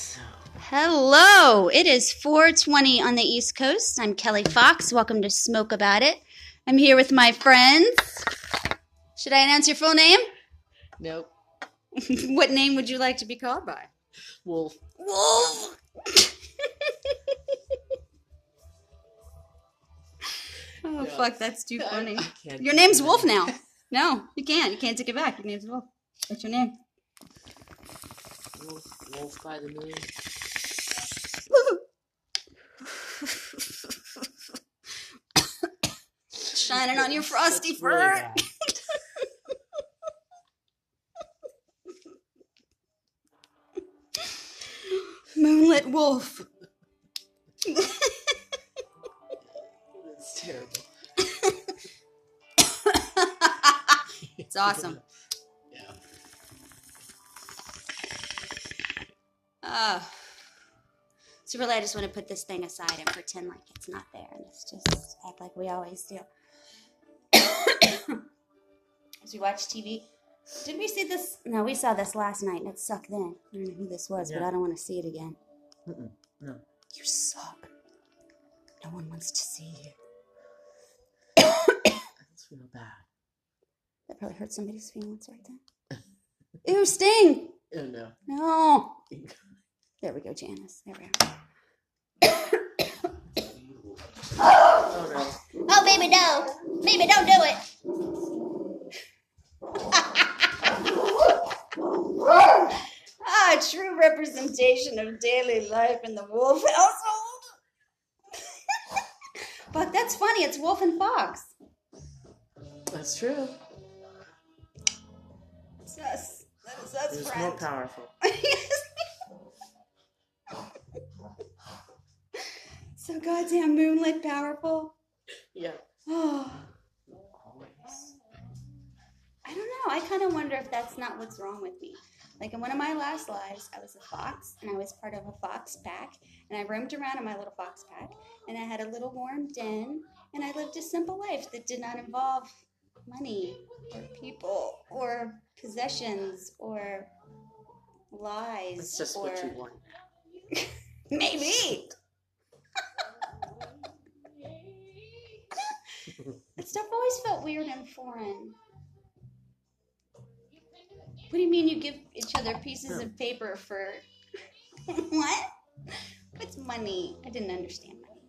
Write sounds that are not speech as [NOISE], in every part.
So, Hello, it is 4:20 on the East Coast. I'm Kelly Fox. Welcome to Smoke About It. I'm here with my friends. Should I announce your full name? nope. [LAUGHS] what name would you like to be called by? Wolf. Wolf. [LAUGHS] oh fuck, that's too funny. I can't Your name's. Wolf now. [LAUGHS] No, you can't. You can't take it back. Your name's Wolf. What's your name? Wolf, wolf by the moon. Shining on your frosty That's fur. Moonlit Wolf. It's terrible. [LAUGHS] it's awesome. Uh, so really, I just want to put this thing aside and pretend like it's not there, and let's just act like we always do. [COUGHS] As we watch TV, did we see this? No, we saw this last night, and it sucked then. I don't know who this was, but I don't want to see it again. Mm-mm. No. You suck. No one wants to see you. That's real bad. That probably hurt somebody's feelings right then. [LAUGHS] Ew, Sting! Oh no. No. There we go, Janice. There we are. Oh [COUGHS] no. Oh, baby, no. Baby, don't do it. [LAUGHS] ah, true representation of daily life in the wolf household. [LAUGHS] but that's funny. It's wolf and fox. That's true. It's us. That is us, Who's friend. more powerful? [LAUGHS] so goddamn moonlit powerful. Yeah. Oh. I don't know. I kind of wonder if that's not what's wrong with me. Like in one of my last lives, I was a fox and I was part of a fox pack and I roamed around in my little fox pack and I had a little warm den and I lived a simple life that did not involve money or people or possessions or lies. That's just or... what you want. [LAUGHS] Maybe. Stuff always felt weird and foreign. What do you mean you give each other pieces of paper for [LAUGHS] what? What's money? I didn't understand money.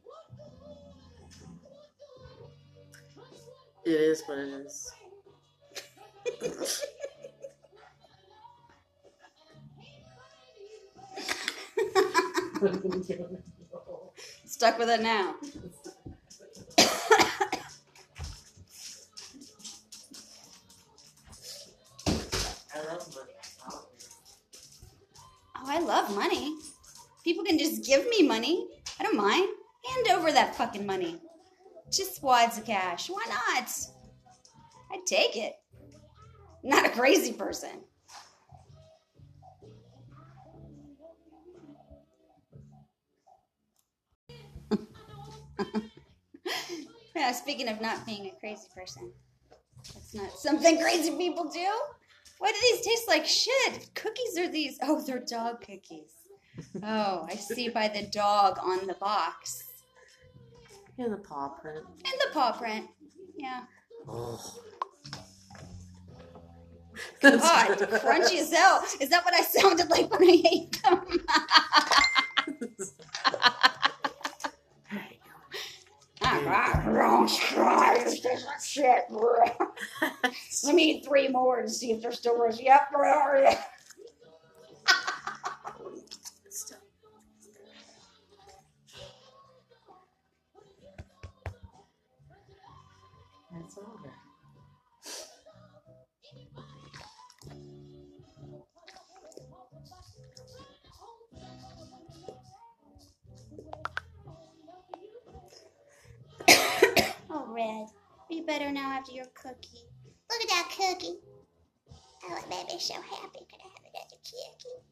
It is what it is. [LAUGHS] Stuck with it now. [LAUGHS] Love money. Oh, I love money. People can just give me money. I don't mind. Hand over that fucking money. Just wads of cash. Why not? I'd take it. Not a crazy person. [LAUGHS] yeah, speaking of not being a crazy person, that's not something [LAUGHS] crazy people do. Why do these taste like shit? Cookies are these? Oh, they're dog cookies. Oh, I see by the dog on the box And the paw print. and the paw print. Yeah. Oh. God, crunchy as hell. Is that what I sounded like when I ate them? [LAUGHS] Shit. [LAUGHS] Let me eat three more and see if they're still rich. Yep, Oh, Red, be better now after your cookie. Look at that cookie. Oh, it made me so happy. Could I have another cookie?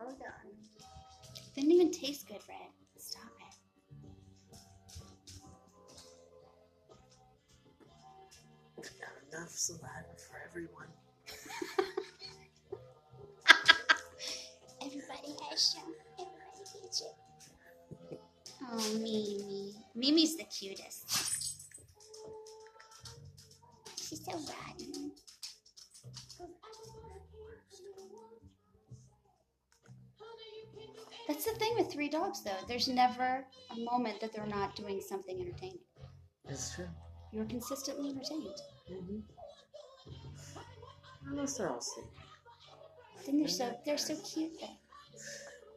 Oh, no. Hold on. Didn't even taste good, Red. Stop it. Got enough saliva for everyone. [LAUGHS] Oh, Mimi. Mimi's the cutest. She's so rotten. That's the thing with three dogs, though. There's never a moment that they're not doing something entertaining. It's true. You're consistently entertained. Mm-hmm. Unless they're all asleep. Then they're so they're so cute though.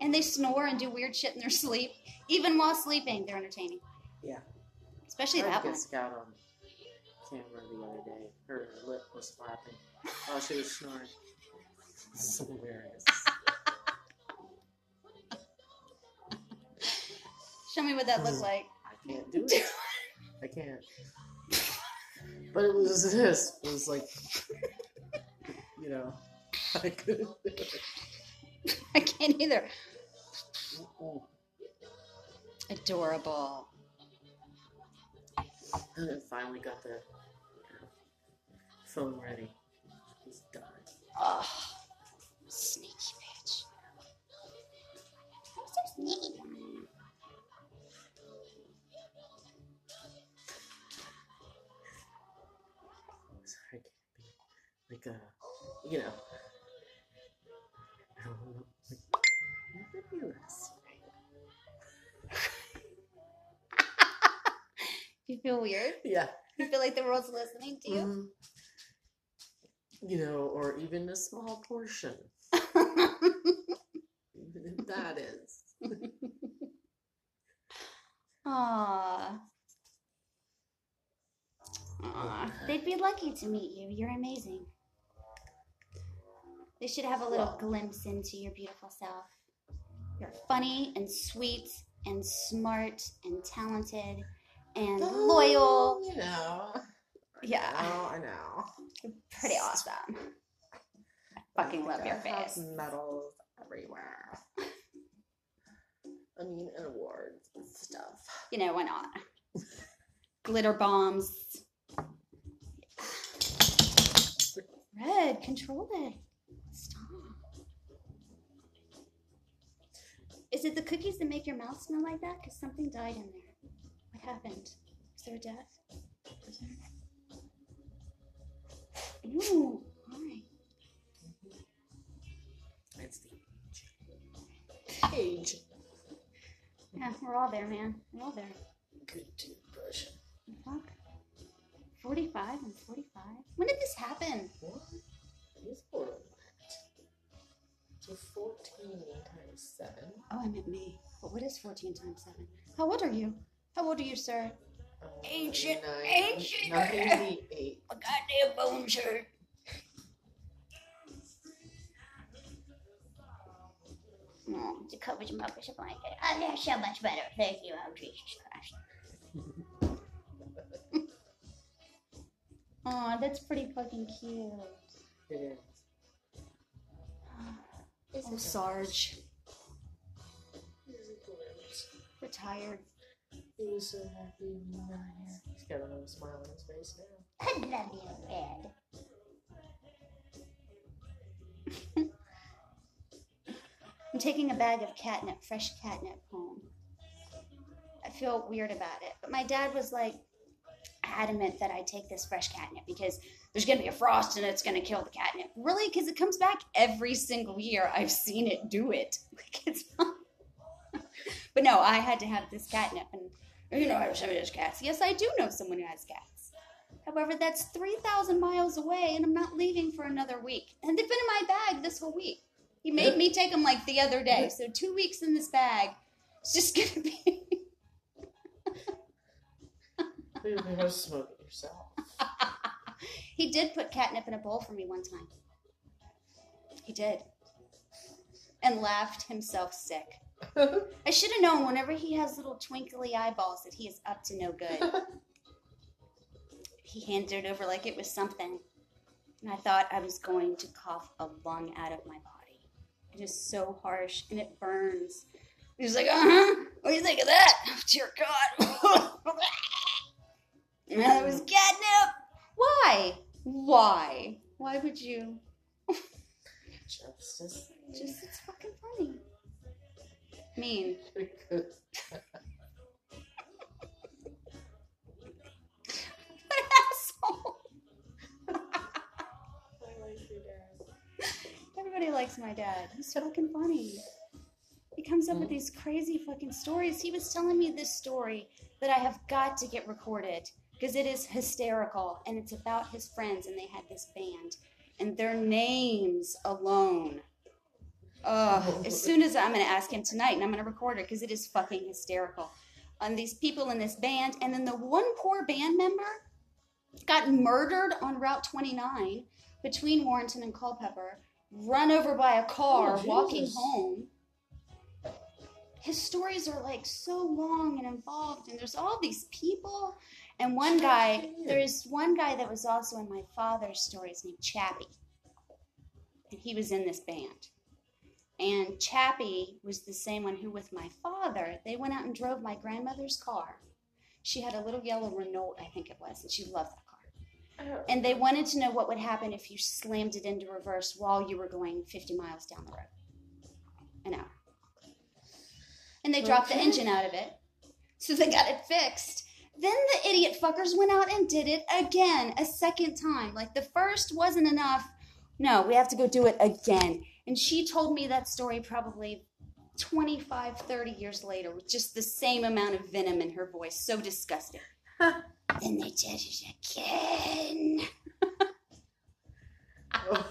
And they snore and do weird shit in their sleep. Even while sleeping, they're entertaining. Yeah. Especially I that one. Scout on camera the other day. Her lip was flapping while she was snoring. Is hilarious. Show me what that looked like. I can't do it. I can't. But it was this. It was like, you know, [LAUGHS] I couldn't do it. I can't either. Mm-mm. Adorable. And then finally got the you know, phone ready. He's done. Oh, sneaky bitch. I'm so sneaky. Sorry, I can't be like a, you know. You feel weird? Yeah. You feel like the world's listening to you? Mhm. You know, or even a small portion. Even [LAUGHS] if that is. Aww. Aw. They'd be lucky to meet you. You're amazing. They should have a little glimpse into your beautiful self. You're funny and sweet and smart and talented and oh, loyal. You know. Yeah. Oh, I know. Pretty awesome. I fucking love your face. medals everywhere. I mean, and awards and stuff. You know, why not? Glitter bombs. Red, control it. Stop. Is it the cookies that make your mouth smell like that? Because something died in there. Happened? Is there a death? Is there? Ooh, hi. It's the age. Age. Yeah, we're all there, man. We're all there. Good toothbrush. Fuck. 45 and 45? When did this happen? What is all of? So 14 times 7. Oh, I meant me. But what is 14 times 7? How old are you? How old are you, sir? Uh, Ancient, nine- ancient. 98. A [LAUGHS] goddamn bone shirt. Oh, the coverage mouth is a blanket. Oh, that's so much better. Thank you, oh Jesus Christ. [LAUGHS] oh, that's pretty fucking cute. It is. Is Oh, it Sarge. Is it glimpse? Retired. He was so happy when we got here. He's got a little smile on his face now. [LAUGHS] I love you, Ed. [LAUGHS] I'm taking a bag of catnip, fresh catnip home. I feel weird about it, but my dad was like adamant that I take this fresh catnip because there's gonna be a frost and it's gonna kill the catnip. Really? Because it comes back every single year. I've seen it do it. [LAUGHS] Like it's not. but no, I had to have this catnip, and you know, I have somebody who has cats. Yes, I do know someone who has cats. However, that's 3,000 miles away, and I'm not leaving for another week. And they've been in my bag this whole week. He made me take them like the other day. So, two weeks in this bag. It's just [LAUGHS] going to be. You smoke it yourself. he did put catnip in a bowl for me one time. He did. And laughed himself sick. [LAUGHS] I should have known whenever he has little twinkly eyeballs that he is up to no good. [LAUGHS] he handed it over like it was something. And I thought I was going to cough a lung out of my body. It is so harsh and it burns. He was like, uh huh. What do you think of that? [LAUGHS] Oh, dear God. and that was catnip. Why? Why? Why would you? Justice. Just, it's fucking funny. Mean? Asshole. [LAUGHS] Everybody likes my dad. He's fucking funny. He comes up with mm. these crazy fucking stories. He was telling me this story that I have got to get recorded because it is hysterical and it's about his friends and they had this band and their names alone. Ugh. As soon as I'm going to ask him tonight and I'm going to record it because it is fucking hysterical. On these people in this band, and then the one poor band member got murdered on Route 29 between Warrenton and Culpeper, run over by a car Oh, walking home. His stories are like so long and involved, and there's all these people. And one guy, there's one guy that was also in my father's stories named Chappie. And he was in this band. And Chappie was the same one who, with my father, they went out and drove my grandmother's car. She had a little yellow Renault, I think it was, and she loved that car. Oh. And they wanted to know what would happen if you slammed it into reverse while you were going 50 miles down the road. An hour. And they dropped the engine out of it. So they got it fixed. Then the idiot fuckers went out and did it again, a second time. Like the first wasn't enough. No, we have to go do it again. And she told me that story probably 25, 30 years later with just the same amount of venom in her voice. So disgusting. then they did it again. [LAUGHS] Oh.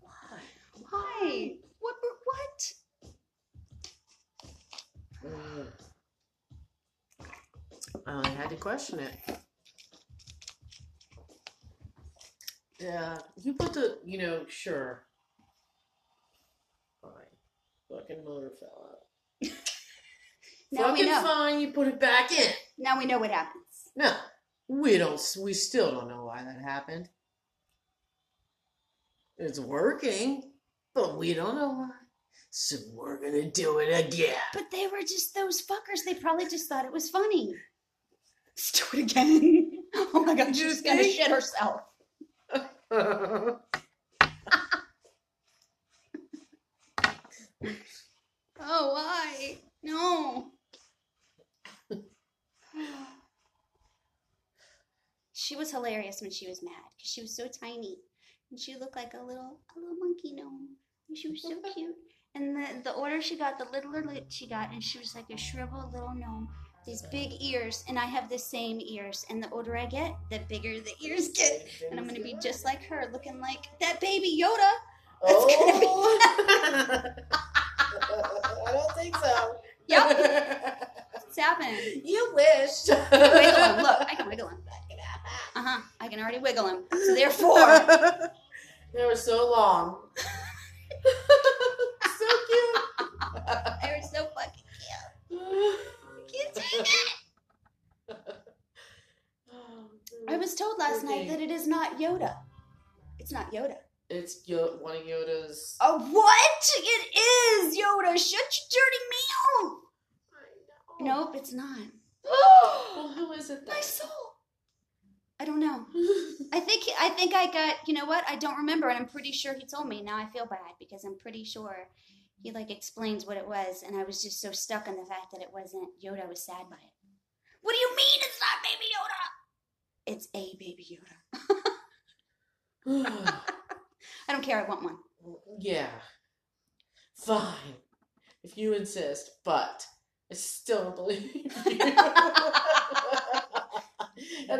Why? Why? What? What? Mm. I had to question it. Yeah, you put the, you know, sure. Fine. Fucking motor fell out. [LAUGHS] Now we Fucking know. fine, you put it back in. Now we know what happens. No, we don't, we still don't know why that happened. It's working, but we don't know why. So we're gonna do it again. But they were just those fuckers. They probably just thought it was funny. [LAUGHS] Let's do it again. [LAUGHS] Oh my god, she's gonna shit herself. Oh, why? No. she was hilarious when she was mad because she was so tiny and she looked like a little a little monkey gnome. And she was so cute. And the the older she got, the littler she got, and she was like a shriveled little gnome. These big ears, and I have the same ears. And the older I get, the bigger the ears get. And I'm gonna be just like her, looking like that baby Yoda. Oh. [LAUGHS] I don't think so. Yep, it's happening. you wish. Wiggle him. Look, I can wiggle him. [LAUGHS] Uh huh. I can already wiggle him. So therefore, they were so long. so cute. they were so fucking cute. I can't take it. I was told last night that it is not Yoda. It's not Yoda. It's Yo- one of Yoda's. Oh, what? It is Yoda. Shut your dirty mouth. Nope, it's not. [GASPS] well, who is it then? My soul. I don't know. [LAUGHS] I think I think I got. You know what? I don't remember, and I'm pretty sure he told me. Now I feel bad because I'm pretty sure he like explains what it was, and I was just so stuck on the fact that it wasn't Yoda. I was sad by it. What do you mean it's not Baby Yoda? It's a Baby Yoda. [LAUGHS] [LAUGHS] I don't care. I want one. yeah. Fine. If you insist, but I still don't believe you. [LAUGHS] and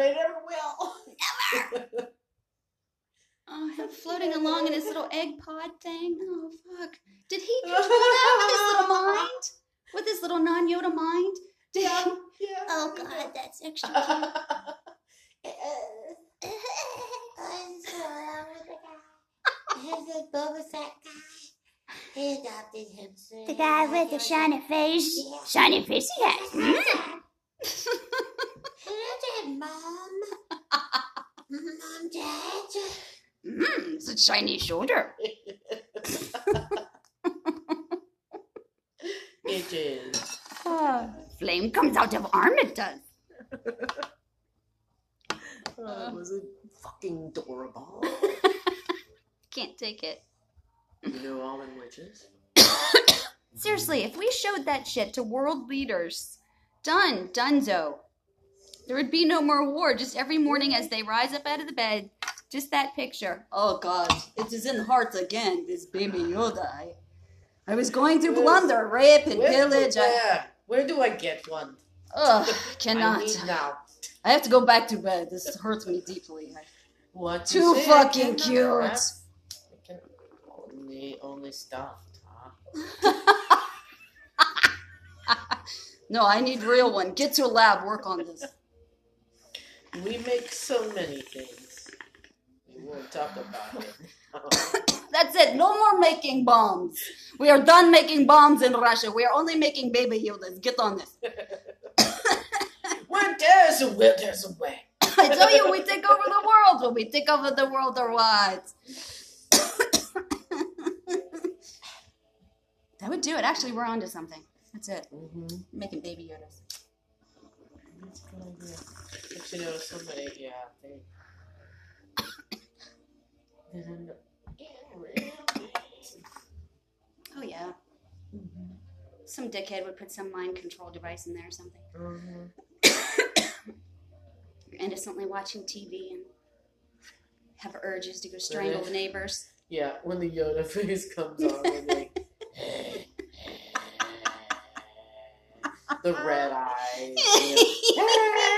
I never will. Oh, him floating along in his little egg pod thing. Oh fuck! Did he control [LAUGHS] that with his little mind? With his little non-Yoda mind? Did Yeah, he? yeah. Oh god, that's extra [LAUGHS] cute. Here's this Boba Fett guy. He adopted him. So the guy with the shiny face. Shiny face he has. Mm. Mom. [LAUGHS] Mom, Dad. Mmm, it's a shiny shoulder. it is. Oh, flame comes out of arm. It does. Oh, was it fucking adorable? [LAUGHS] Can't take it. you know all them witches? [COUGHS] Seriously, if we showed that shit to world leaders, done, donezo. There would be no more war. Just every morning as they rise up out of the bed, just that picture. Oh God, it is in heart again. This baby Yoda. I, I was going to plunder, rape, and Where, pillage. I, where, where do I get one? ugh, [LAUGHS] I cannot. need now. I have to go back to bed. This hurts me deeply. What? Too fucking cute. have? I can only only stuffed, [LAUGHS] huh? No, I need real one. Get to a lab, work on this. We make so many things. We won't talk about it. [LAUGHS] That's it. No more making bombs. We are done making bombs in Russia. We are only making baby Yodas. Get on this. when there's a will, there's a way. [LAUGHS] I tell you, we take over the world. When we take over the world or what? [COUGHS] that would do it. Actually, we're onto something. That's it. Mm-hmm. Making baby Yodas. That's a good idea. But you know, somebody, yeah, they. They end up getting rid of it. Oh yeah. Some dickhead would put some mind control device in there or something. [COUGHS] Mhm. Innocently watching TV and have urges to go strangle the neighbors. Yeah, when the Yoda [LAUGHS] face comes on, and [LAUGHS] the red eyes. [LAUGHS] you know.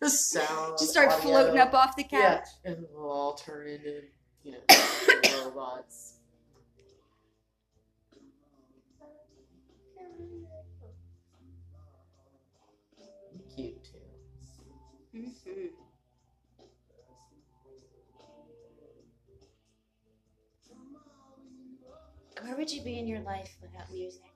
The sound. Just start audio. floating up off the Yeah, couch. and we'll all turn into, you know, [COUGHS] robots. Cute too. Mhm. Where would you be in your life without music?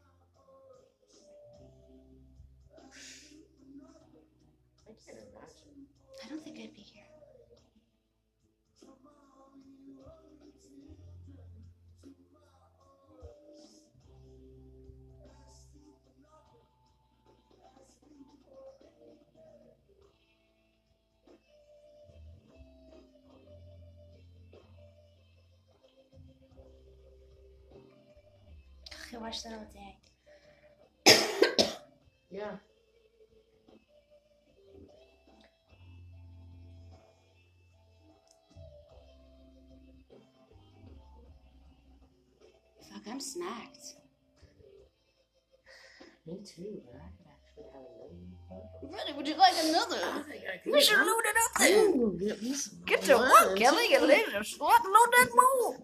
I watched that all day. Yeah. Fuck, I'm smacked. Me too, but I could actually have another. Really, would you like another? I think I could We should load it up then. get Get to more work. Kelly. Laser [LAUGHS] slut. Load that move.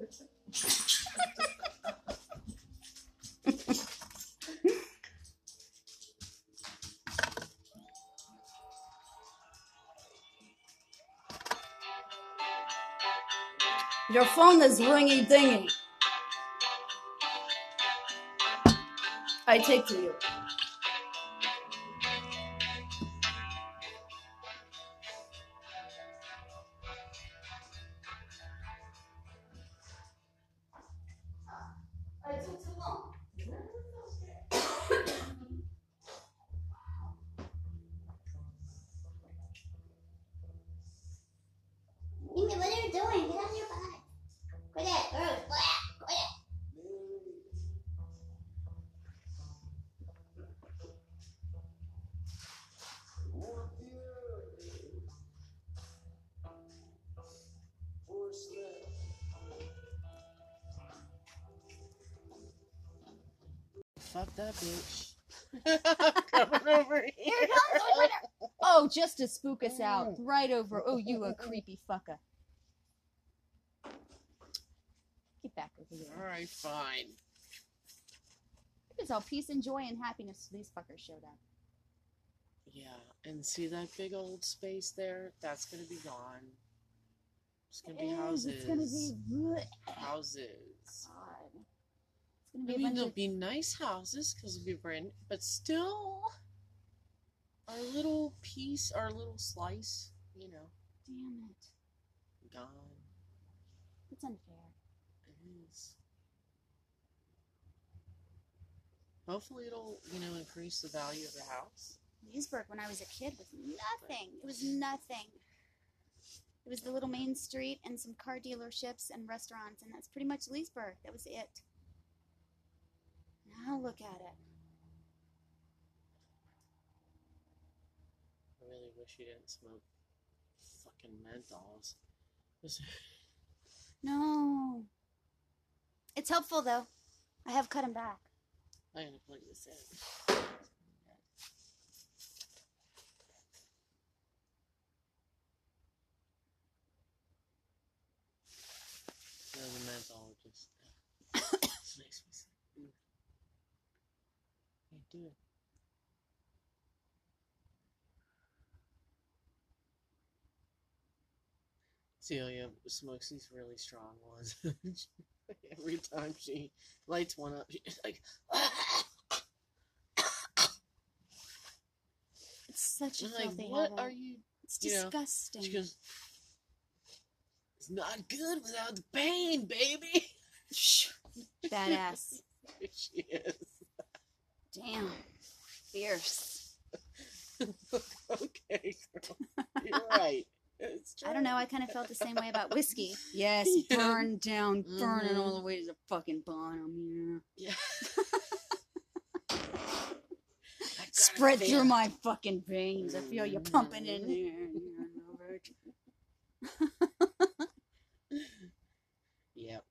Your phone is ringy dingy. I take to you. Bitch. [LAUGHS] Coming over here. Oh, just to spook us out. Mm. Right over. Oh, you a creepy fucker. Get back over here. All right, fine. It was all peace and joy and happiness these fuckers showed up. Yeah, and see that big old space there? That's gonna be gone. It's gonna be houses. It's gonna be houses. It's gonna be I mean, they'll of be nice houses because it'll be brand, but still, our little piece, our little slice, you know, damn it. gone. It's unfair. It is. Hopefully, it'll you know increase the value of the house. Leesburg when I was a kid was nothing. It was nothing. It was the little main street and some car dealerships and restaurants, and that's pretty much Leesburg. That was it. Now look at it. I really wish you didn't smoke fucking menthols. [LAUGHS] No. It's helpful though. I have cut him back. I'm gonna plug this in. No, the menthol just, just makes me sick. Mm. Can't do. Celia smokes these really strong ones. [LAUGHS] Every time she lights one up, she's like, It's such a I'm like, filthy what habit. are you? It's you know, disgusting. She goes, it's not good without the pain, baby. Shh [LAUGHS] Badass. she is. Damn. Fierce. [LAUGHS] okay, girl. You're right. It's [LAUGHS] I don't know. I kind of felt the same way about whiskey. [LAUGHS] Yes, Yeah. burn down, burning Mhm. all the way to the fucking bottom. Yeah. Yeah. Spread through my fucking veins. I feel you pumping in there. Yep.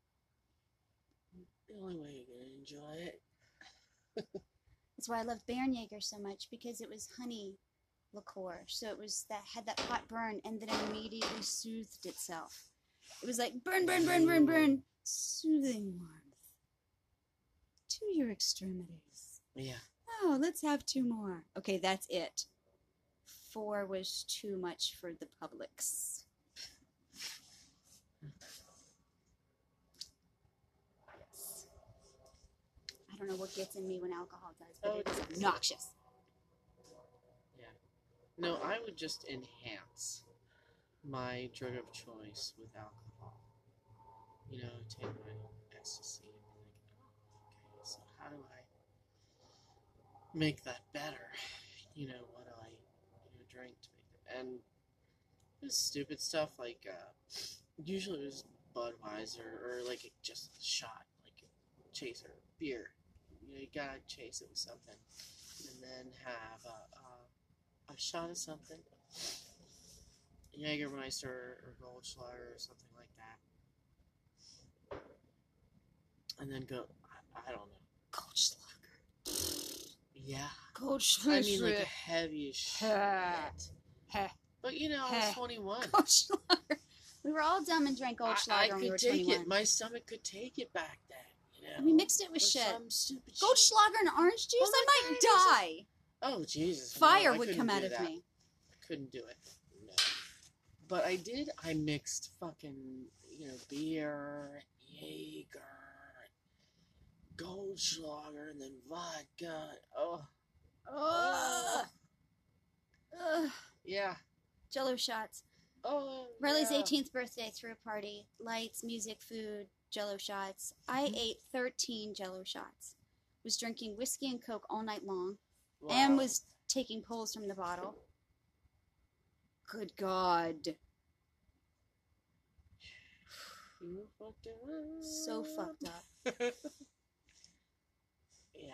The only way you're gonna enjoy it. Why I loved Bärenjäger so much because it was honey liqueur. So it was that had that hot burn and then it immediately soothed itself. It was like burn, burn, burn, burn, burn, soothing warmth to your extremities. Yeah. Oh, let's have two more. Okay, that's it. Four was too much for the publics. Yes. I don't know what gets in me when alcohol does, but Oh, it is it's- obnoxious. No, I would just enhance my drug of choice with alcohol. You know, take my ecstasy and be like, oh, okay, so how do I make that better? You know, what do I you know, drink to make it? And this stupid stuff like, uh, usually it was Budweiser or like just a shot, like chaser, beer. You know, you gotta chase it with something. And then have a, a a shot of something, Jägermeister or Goldschlager or something like that, and then go. I, I don't know. Goldschlager. Yeah, Goldschlager. I mean like a heavy shit. But you know, I was 21. Goldschlager. [LAUGHS] We were all dumb and drank I, I Goldschlager when we could were take 21. it. My stomach could take it back then. Know, we mixed it with shit. Goldschlager and orange juice? Oh I might God, die. Oh Jesus! Fire I would come out of that. me. couldn't do it. No. But I did. I mixed fucking you know beer, Jaeger, Goldschlager, and then vodka. Oh. Ugh. yeah. Jello shots. Oh, Riley's yeah. 18th birthday threw a party. Lights, music, food, jello shots. I Mm-hmm. ate 13 jello shots. Was drinking whiskey and coke all night long. Wow. And was taking pulls from the bottle. Good God. You fucked up. So fucked up. [LAUGHS] Yeah.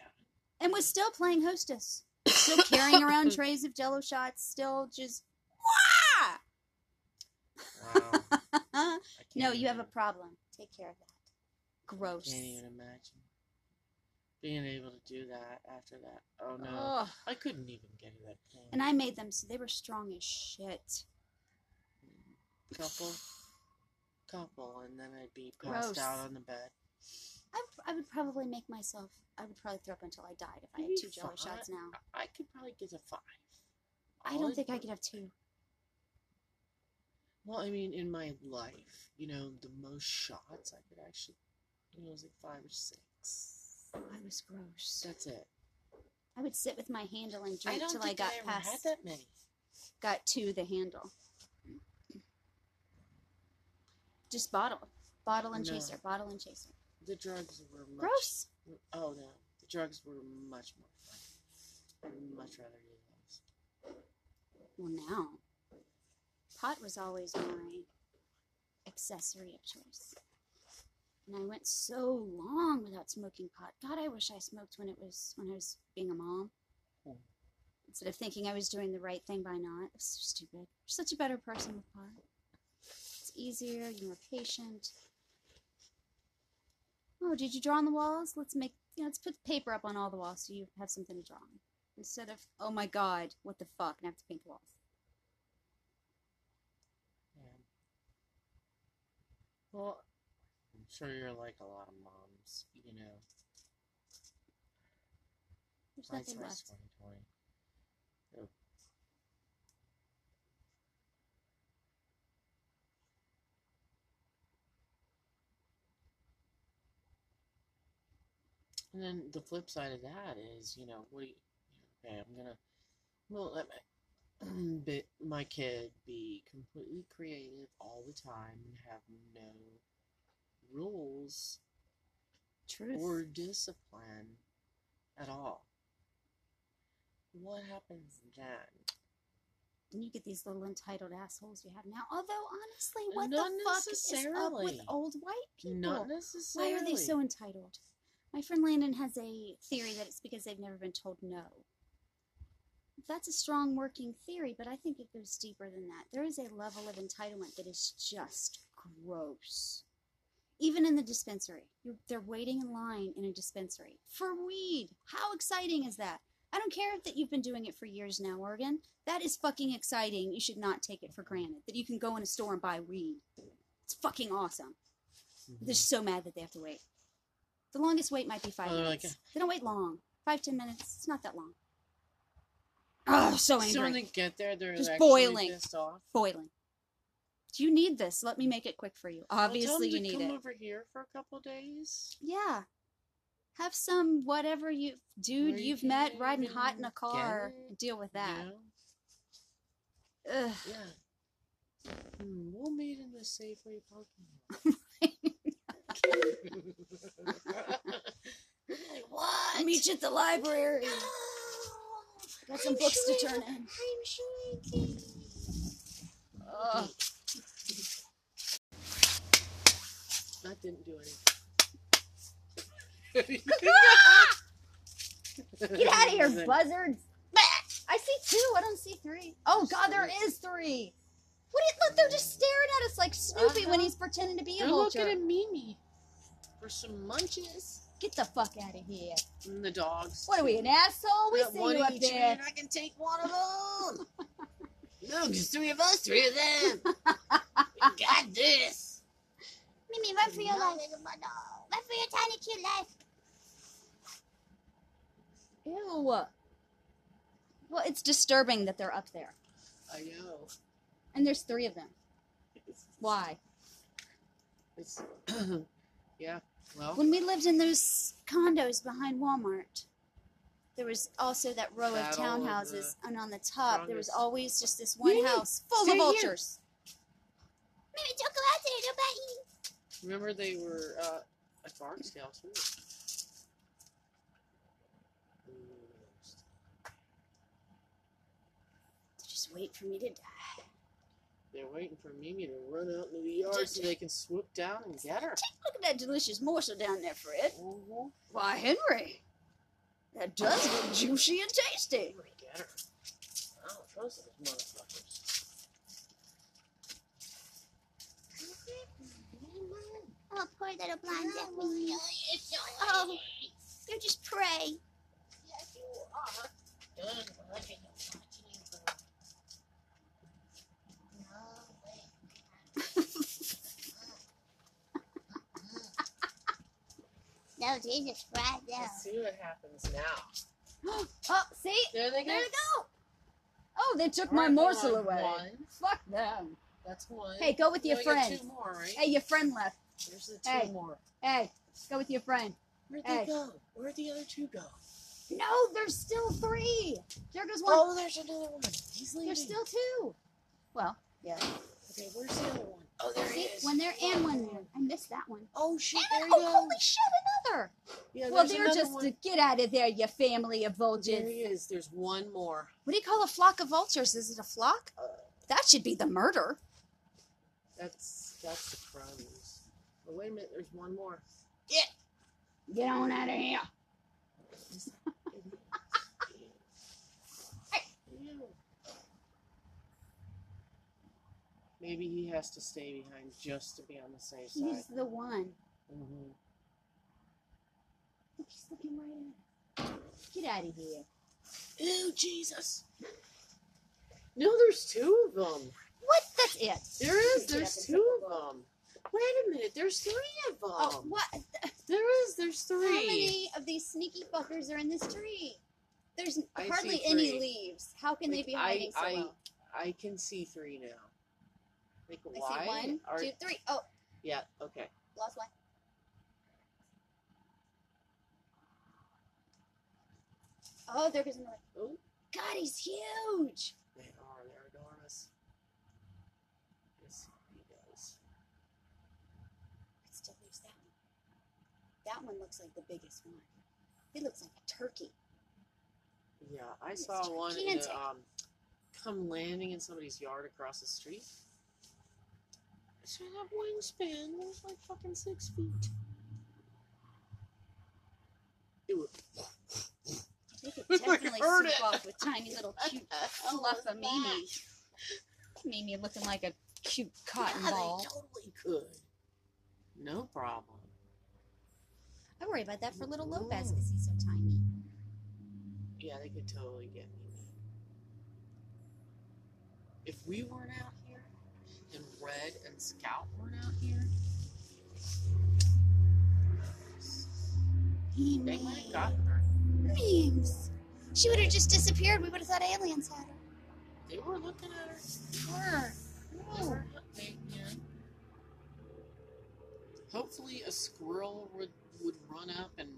And was still playing hostess. Still carrying around [LAUGHS] trays of jello shots. Still just. Wow. [LAUGHS] No, you have a problem. Take care of that. Gross. I can't even imagine being able to do that after that. Oh no, Ugh. I couldn't even get to that point. And I made them so they were strong as shit. couple, couple, and then I'd be Gross. passed out on the bed. I, I would probably make myself. I would probably throw up until I died if I had two be jello fine. shots now. I, I could probably get a five. I All don't think I could have two. Well, I mean, in my life, you know, the most shots I could actually, you know, it was like five or six. I was gross. That's it. I would sit with my handle and drink till I got ever past, had that many. got to the handle. Just bottle, bottle and No. chaser, bottle and chaser. The drugs were much. Gross. Oh no, the drugs were much more fun. I'd much rather do those. Well, now pot was always my accessory of choice. And I went so long without smoking pot. God, I wish I smoked when it was when I was being a mom. Hmm. Instead of thinking I was doing the right thing by not. It's so stupid. You're such a better person with pot. It's easier, you're more patient. Oh, did you draw on the walls? Let's make you know, let's put paper up on all the walls so you have something to draw on. Instead of, oh my god, what the fuck, and I have to paint the walls. Well, I'm sure you're like a lot of moms, you know. There's Hindsight's nothing left. 2020. Oh. And then the flip side of that is, you know, what do you, okay, I'm gonna, well, let my, bit my kid be completely creative all the time and have no rules Truth. or discipline at all. What happens then? Then you get these little entitled assholes you have now. Although, honestly, uh, what Not the fuck is up with old white people? Not necessarily. Why are they so entitled? My friend Landon has a theory that it's because they've never been told no. That's a strong working theory, but I think it goes deeper than that. There is a level of entitlement that is just gross. Even in the dispensary, You're, they're waiting in line in a dispensary for weed. How exciting is that? I don't care that you've been doing it for years now, Oregon. That is fucking exciting. You should not take it for granted that you can go in a store and buy weed. It's fucking awesome. Mhm. They're so mad that they have to wait. The longest wait might be five Oh, minutes. they don't wait long. Five, ten minutes. It's not that long. Oh, so angry. So when they get there, they're Just boiling. off. Boiling. Do you need this? Let me make it quick for you. Obviously, you to need come it. over here for a couple days. Yeah. Have some whatever you, dude, you you've met riding hot in a car. Deal with You that. know? Ugh. Yeah. Hmm, we'll meet in the Safeway parking lot. [LAUGHS] [LAUGHS] Like, what? I'll meet you at the library. Got some I'm books to turn in. I'm. Ugh. that didn't do anything. Get out of here, [LAUGHS] buzzards! I see two. I don't see three. Oh God, there is three. What? do you- Look, they're just staring at us like Snoopy when Uh-huh. he's pretending to be a They're vulture. looking at Mimi for some munches. Get the fuck out of here. And the dogs. What are we, an asshole? We see you up there. I can take one of them. [LAUGHS] no, just three of us, three of them. [LAUGHS] we got this. Mimi, run for your life. Run for your tiny cute life. Ew. Well, it's disturbing that they're up there, I know. and there's three of them. [LAUGHS] Why? it's [CLEARS THROAT] yeah. Well, When we lived in those condos behind Walmart, there was also that row of That all of townhouses, and on the top there was always just this one Mimi, house full of vultures. Mimi, don't go out there. They'll bite you. remember they were uh, at Barksdale too. Just wait for me to die. They're waiting for Mimi to run out into the yard so they can swoop down and get her. Look at that delicious morsel down there, Fred. Mhm. Why, Henry, that does look juicy and tasty. I'm get her. I don't trust those motherfuckers. Oh, poor little blonde Mimi. Oh, you just pray. Yes, you are. Done watching the watching you go. No, wait. No, Jesus Christ, no. Let's see what happens now. [GASPS] oh, see? There they go. There they go. Oh, they took All my right, morsel away. One. Fuck them. That's one. Hey, go with We your friend. Two more, right? Hey, your friend left. There's the two Hey. more. Hey, go with your friend. Where'd Hey. they go? Where'd the other two go? No, there's still three. There goes one. Oh, there's another one. He's leaving. there's still two. Well, yeah. Okay, where's the other one? Oh, there he See, is. one there and one there. I missed that one. Oh shit! And There oh, goes. holy shit, another. Yeah, well, they're just one. to get out of there, you family of vultures. There he is. There's one more. What do you call a flock of vultures? Is it a flock? Uh, That should be the murder. That's that's the crows. But wait a minute, there's one more. Get Get on out of here. Ew. Maybe he has to stay behind just to be on the safe side. He's the one. hmm Look, he's looking right at us. Get out of here. Ew, Jesus. No, there's two of them. What? That's it. There is. There's two of them. Wait a minute. There's three of them. Oh, what? There is. There's three. How many of these sneaky fuckers are in this tree? There's I hardly any leaves. How can they Like, be I- hiding so I- well? I can see three now. Like I why? see one, are, two, three. Oh, Yeah. Okay. lost one. Oh, there goes another. Oh, God, he's huge. they are. They're enormous. Yes, he does. It still leaves that one. That one looks like the biggest one. It looks like a turkey. Yeah, I It's saw one in um, come landing in somebody's yard across the street. So I have wingspan was like fucking six feet. It was. They could Like, definitely soup it. off with tiny little cute [LAUGHS] oh, fluff of Mimi. Mimi looking like a cute cotton Yeah, ball. They totally could. No problem. I worry about that for little Lopez because he's so tiny. Yeah, they could totally get me. If we weren't out here, and Red Scout weren't out here, they might have gotten her. Memes. She would have just disappeared. We would have thought aliens had her. They were looking at her. Sure. They were- they- yeah. Hopefully, a squirrel would would run up and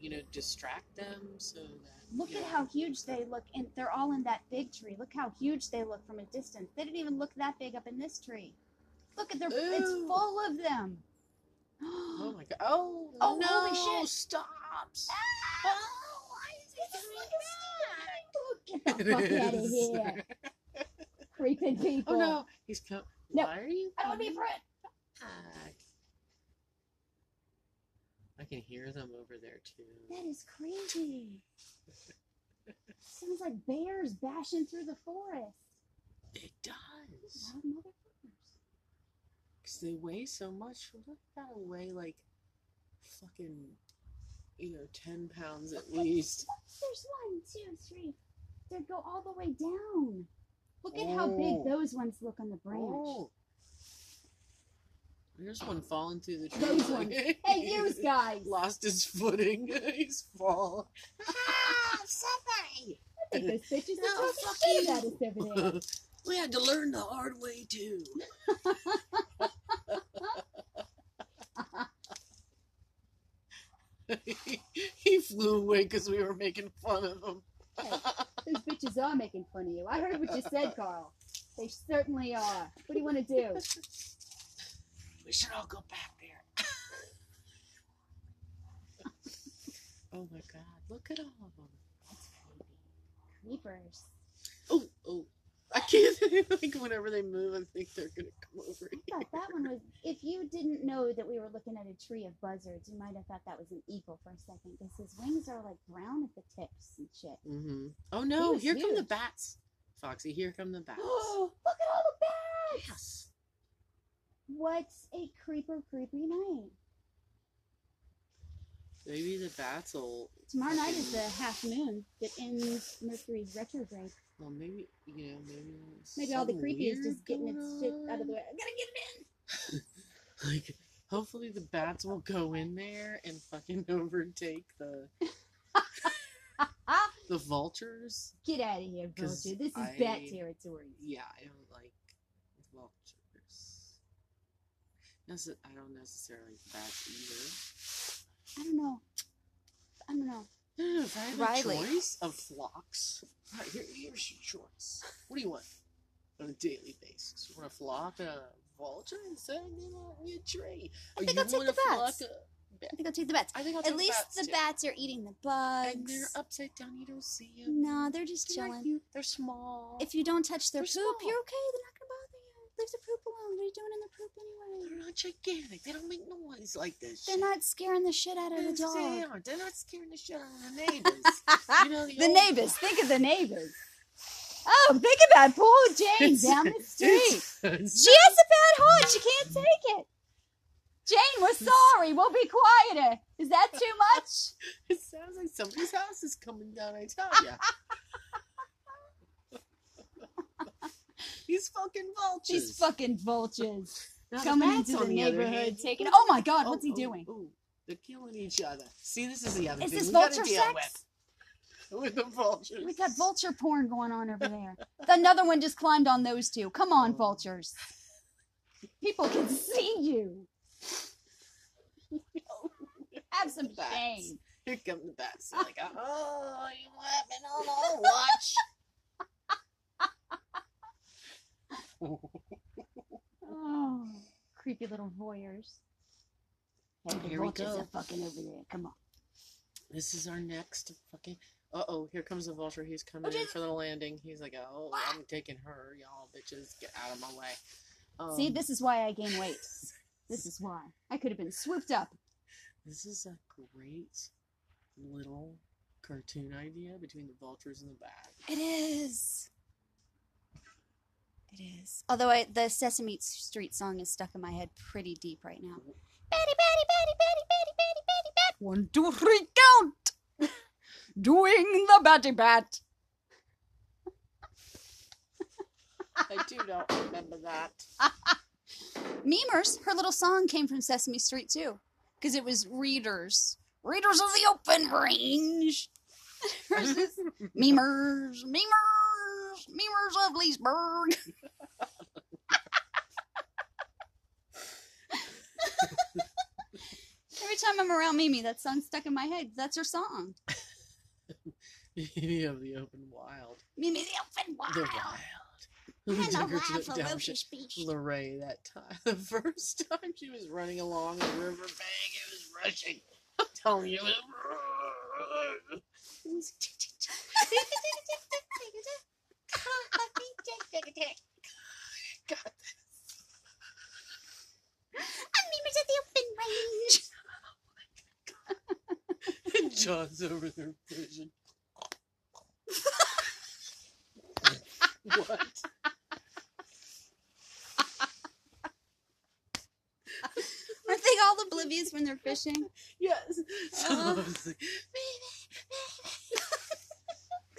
you know distract them so that. Look at know, how huge they look, and they're all in that big tree. Look how huge they look from a distance. They didn't even look that big up in this tree. Look at their, it's full of them. Oh my [GASPS] god! Oh, Oh, no! holy shit. Stop! Ah, Get the fuck out of here, creeping people. [LAUGHS] Oh no, he's come. No. Why are you? I don't want to be a friend. back? I can hear them over there too. That is crazy. Sounds like bears bashing through the forest. It does. Because they weigh so much. Look, gotta weigh like fucking, you know, 10 pounds at least? There's one, two, three. They go all the way down. Look at how Oh. big those ones look on the branch. Oh. There's one falling through the tree. Those ones. [LAUGHS] Hey, you guys. Lost his footing. [LAUGHS] He's falling. Ah, somebody. I think those bitches No, are fuck shit you. about us over there. [LAUGHS] we had to learn the hard way too. [LAUGHS] he flew away because we were making fun of him. [LAUGHS] Those bitches are making fun of you. I heard what you said, Carl. They certainly are. What do you want to do? We should all go back there. [LAUGHS] oh my god, look at all of them. That's creepy. Creepers. Oh, oh. [LAUGHS] I can't, like, whenever they move, I think they're gonna come over I here. thought that one was. If you didn't know that we were looking at a tree of buzzards, you might have thought that was an eagle for a second because his wings are like brown at the tips and shit. Mm-hmm. Oh no, was here come the bats. Foxy, here come the bats. [GASPS] Look at all the bats! yes. What's a creeper creepy night? Maybe the bats will. Tomorrow night is the half moon that ends Mercury's retrograde. Well, maybe you know, maybe. Maybe all the creepy is just getting its shit out of the way. I gotta get it in. [LAUGHS] Like, hopefully the bats will go in there and fucking [LAUGHS] overtake the [LAUGHS] the vultures. Get out of here, Vulture. This is I- bat territory. Yeah, I don't like vultures. Nece- I don't necessarily like bats either. I don't know. I don't know. If I had Riley. a choice of flocks, right, here, here's your choice. What do you want on a daily basis? You want a flock of vulture instead you know, a tree? I think I'll take the bats. I think I'll take the bats. I think I'll At take least bats, the too. bats are eating the bugs. And they're upside down. You don't see them. No, they're just They're chilling. cute. They're small. If you don't touch their They're poop, small. you're okay. They're not gonna bother you. Leave the poop alone. What are you doing in the poop anyway? they're not gigantic. They don't make noise like this. They're not scaring the shit out of the Yes, They dog. are. They're not scaring the shit out of the [LAUGHS] neighbors. you know, the, the old- neighbors. Think of the neighbors. Oh, think about poor Jane down the street. She has a bad heart. She can't take it. Jane, we're sorry. We'll be quieter. Is that too much? [LAUGHS] It sounds like somebody's house is coming down. I tell ya. [LAUGHS] These fucking vultures. These fucking vultures [LAUGHS] Now coming into the other neighborhood, hand, taking. Oh my God, Oh, what's he oh, doing? oh, they're killing each other. See, this is the other Is thing this we gotta vulture deal sex? with. [LAUGHS] With the vultures. We got vulture porn going on over there. [LAUGHS] Another one just climbed on those two. Come on, Oh. vultures. People can see you. Have some Bats. shame. Here come the bats. They're like, oh, you laughing on our watch. Oh, [LAUGHS] creepy little voyeurs. Hey, the Here we vultures go. are fucking over there. Come on. This is our next fucking. Uh oh, here comes the vulture. He's coming Oh, in for the landing. He's like, oh, I'm taking her. Y'all bitches, get out of my way. Um, See, this is why I gain weight. [LAUGHS] This is why. I could have been swooped up. This is a great little cartoon idea between the vultures and the bats. It is. It is. Although I, the Sesame Street song is stuck in my head pretty deep right now. Betty, Betty, Betty, Betty, Betty, Betty, Betty, Betty. One, two, three, count. [LAUGHS] Doing the Betty Bat. I do not remember that. [LAUGHS] Memers, her little song came from Sesame Street too, because it was readers, readers of the open range versus [LAUGHS] memers, memers, memers of Leesburg. Time I'm around Mimi, that song's stuck in my head. That's her song. [LAUGHS] Mimi have the open wild. Mimi the open wild. The wild. wild. Who And a took her to the ferocious beast. Lorray that time. [LAUGHS] The first time she was running along the river bank, it was rushing. I'm telling you, it was. God, [LAUGHS] I'm members of the open range. [LAUGHS] John's over there fishing. what? Aren't they all oblivious when they're fishing? Yes. So I was like,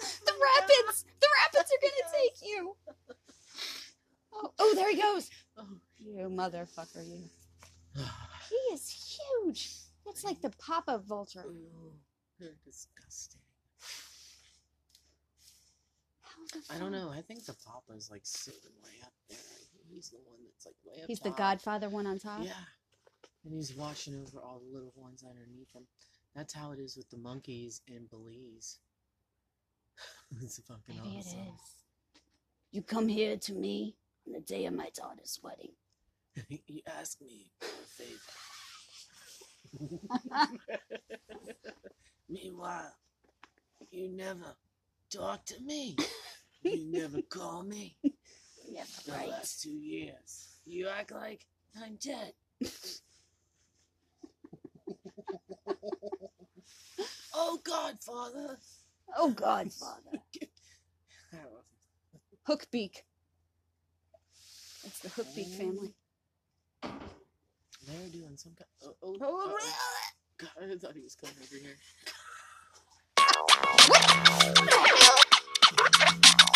The rapids! The rapids are gonna take you! Oh, oh, there he goes! oh, You motherfucker, you. [SIGHS] He is huge! That's like the Papa Vulture. Ooh, they're disgusting. I don't know. I think the Papa's like sitting way up there. He's the one that's like way up there. He's the. Godfather one on top? Yeah. And he's watching over all the little ones underneath him. That's how it is with the monkeys in Belize. [LAUGHS] it's fucking Maybe awesome. is. You come here to me on the day of my daughter's wedding. [LAUGHS] you ask me for a favor. [LAUGHS] Meanwhile, you never talk to me. You never [LAUGHS] call me. Yeah, The last two years, you act like I'm dead. [LAUGHS] oh, Godfather. Oh, Godfather. Hookbeak. It's the Hookbeak family. Mm. They're doing some kind. Oh, oh, oh, uh, oh. God, I thought he was coming over here. [LAUGHS]